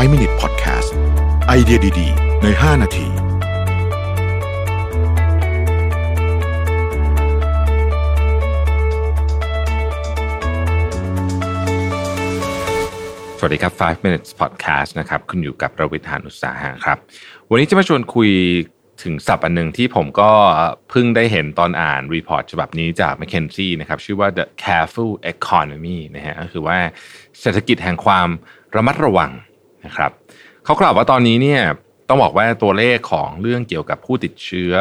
5 Minute Podcast ไอเดียดี ๆ ใน 5 นาที สวัสดีครับ 5 minutes podcast นะครับ คุณอยู่กับระวิทานอุตสาหะครับ วันนี้จะมาชวนคุยถึงศัพท์อันหนึ่งที่ผมก็เพิ่งได้เห็นตอนอ่านรีพอร์ตฉบับนี้จาก McKinsey นะครับ ชื่อว่า the careful economy นะฮะก็คือว่าเศรษฐกิจแห่งความระมัดระวัง นะครับเขากล่าวว่าตอนนี้เนี่ยต้องบอกว่าตัวเลขของเรื่องเกี่ยวกับผู้ติดเชื้อ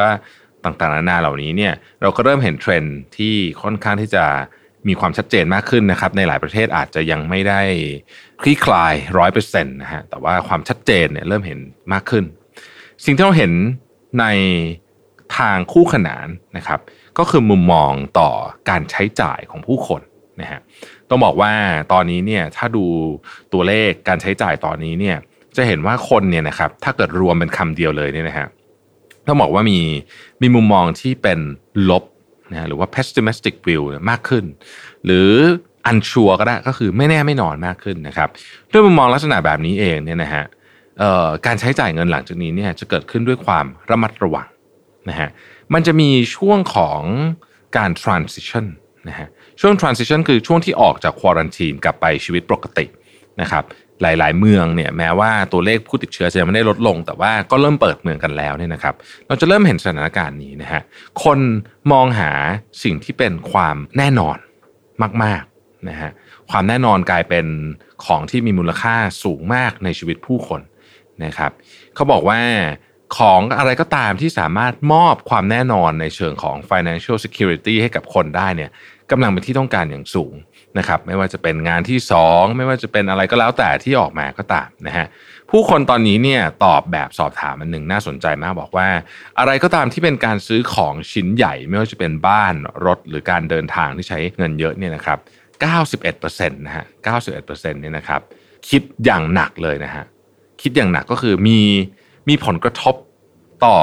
ต่างๆนานาเหล่านี้เนี่ยเราก็เริ่มเห็นเทรนด์ที่ค่อนข้างที่จะมีความชัดเจนมากขึ้นนะครับ ในหลายประเทศอาจจะยังไม่ได้คลี่คลายร้อยเปอร์เซ็นต์นะฮะแต่ว่าความชัดเจนเนี่ยเริ่มเห็นมากขึ้น สิ่งที่เราเห็นในทางคู่ขนานนะครับ ก็คือมุมมองต่อการใช้จ่ายของผู้คน นะฮะต้องบอกว่าตอนนี้เนี่ยถ้าดูตัวเลขการใช้จ่ายตอนนี้เนี่ยจะเห็นว่าคนเนี่ยนะครับถ้าเกิดรวมเป็นคำเดียวเลยเนี่ยนะฮะต้องบอกว่ามีมีมุมมองที่เป็นลบนะฮะหรือว่า pessimistic view มากขึ้น หรือ unsure ก็ได้ก็คือไม่แน่ไม่นอนมากขึ้นนะครับด้วยมุมมองลักษณะแบบนี้เองเนี่ยนะฮะการใช้จ่ายเงินหลังจากนี้เนี่ยจะเกิดขึ้นด้วยความระมัดระวังนะฮะมันจะมีช่วงของการ transition นะฮะ ช่วง transition คือช่วงที่ออกจากควอรันทีนกลับไปชีวิตปกตินะครับหลาย ๆ เมืองเนี่ยแม้ว่าตัวเลขผู้ติดเชื้อจะยังไม่ได้ลดลง แต่ว่าก็เริ่มเปิดเมืองกันแล้วเนี่ยนะครับ เราจะเริ่มเห็นสถานการณ์นี้นะฮะคนมองหาสิ่งที่เป็นความแน่นอนมาก ๆ นะฮะความแน่นอนกลายเป็นของที่มีมูลค่าสูงมากในชีวิตผู้คนนะครับเขาบอกว่าของอะไรก็ตามที่สามารถมอบความแน่นอนในเชิงของ financial security ให้กับคนได้เนี่ย กำลังเป็นที่ต้องการอย่างสูงนะครับไม่ว่าจะเป็นงานที่ 2 ไม่ว่าจะเป็นอะไรก็แล้วแต่ที่ออกมาก็ตามนะฮะผู้คนตอนนี้เนี่ยตอบแบบสอบถามอันหนึ่งน่าสนใจมากบอกว่า อะไรก็ตามที่เป็นการซื้อของชิ้นใหญ่ ไม่ว่าจะเป็นบ้านรถหรือการเดินทางที่ใช้เงินเยอะเนี่ยนะครับ91%นะฮะ91%เนี่ยนะครับคิดอย่างหนักเลยนะฮะคิดอย่างหนักก็คือมีมีผลกระทบต่อ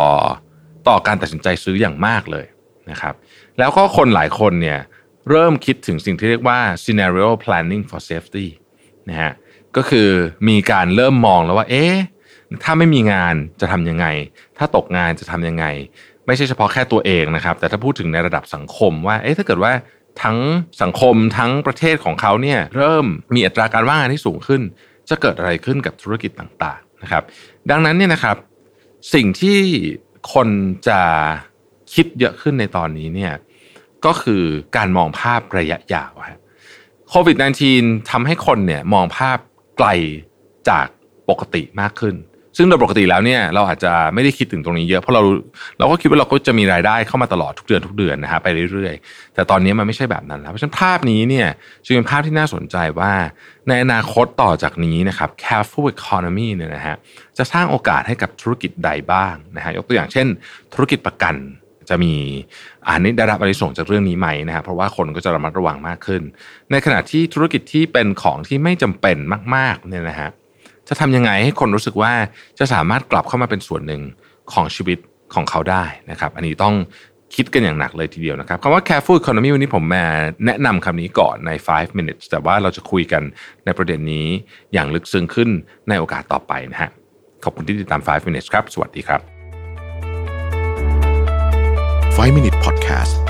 ต่อการตัดสินใจซื้ออย่างมากเลยนะครับ แล้วก็คนหลายคนเนี่ย เริ่มคิดถึงสิ่งที่เรียกว่า scenario planning for safety นะฮะก็คือมีการเริ่มมองแล้วว่า เอ๊ะถ้าไม่มีงานจะทำยังไง ถ้าตกงานจะทำยังไง ไม่ใช่เฉพาะแค่ตัวเองนะครับ แต่ถ้าพูดถึงในระดับสังคมว่า เอ๊ะถ้าเกิดว่าทั้งสังคมทั้งประเทศของเขาเนี่ยเริ่มมีอัตราการว่างงานที่สูงขึ้น จะเกิดอะไรขึ้นกับธุรกิจต่างๆนะครับ ดังนั้นเนี่ยนะครับ สิ่งที่คนจะคิดเยอะขึ้นในตอนนี้เนี่ย ก็คือการมองภาพระยะยาวฮะโควิด -19 ทำให้คนเนี่ยมองภาพไกลจากปกติมากขึ้น ซึ่งโดยปกติแล้วเนี่ยเราอาจจะไม่ได้คิดถึงตรงนี้เยอะเพราะเราเราก็คิดว่าเราก็จะมีรายได้เข้ามาตลอดทุกเดือนทุกเดือนนะฮะไปเรื่อยๆ แต่ตอนนี้มันไม่ใช่แบบนั้นแล้วเพราะฉะนั้นภาพนี้เนี่ยจึงเป็นภาพที่น่าสนใจว่าในอนาคตต่อจากนี้นะครับ careful economy เนี่ยนะฮะจะสร้างโอกาสให้กับธุรกิจใดบ้างนะฮะยกตัวอย่างเช่น ธุรกิจประกัน จะมีอันนี้ได้รับอนิสงจากเรื่องนี้ไหมนะครับเพราะว่าคนก็จะระมัดระวังมากขึ้น ในขณะที่ธุรกิจที่เป็นของที่ไม่จำเป็นมากๆเนี่ยนะฮะจะทำยังไงให้คนรู้สึกว่าจะสามารถกลับเข้ามาเป็นส่วนหนึ่งของชีวิตของเขาได้นะครับอันนี้ต้องคิดกันอย่างหนักเลยทีเดียวนะครับคำว่า careful economy วันนี้ผมมาแนะนำคำนี้ก่อนใน 5 minutes แต่ว่าเราจะคุยกันในประเด็นนี้อย่างลึกซึ้งขึ้นในโอกาสต่อไปนะฮะขอบคุณที่ติดตาม 5 minutes ครับ สวัสดีครับ 5 Minute Podcast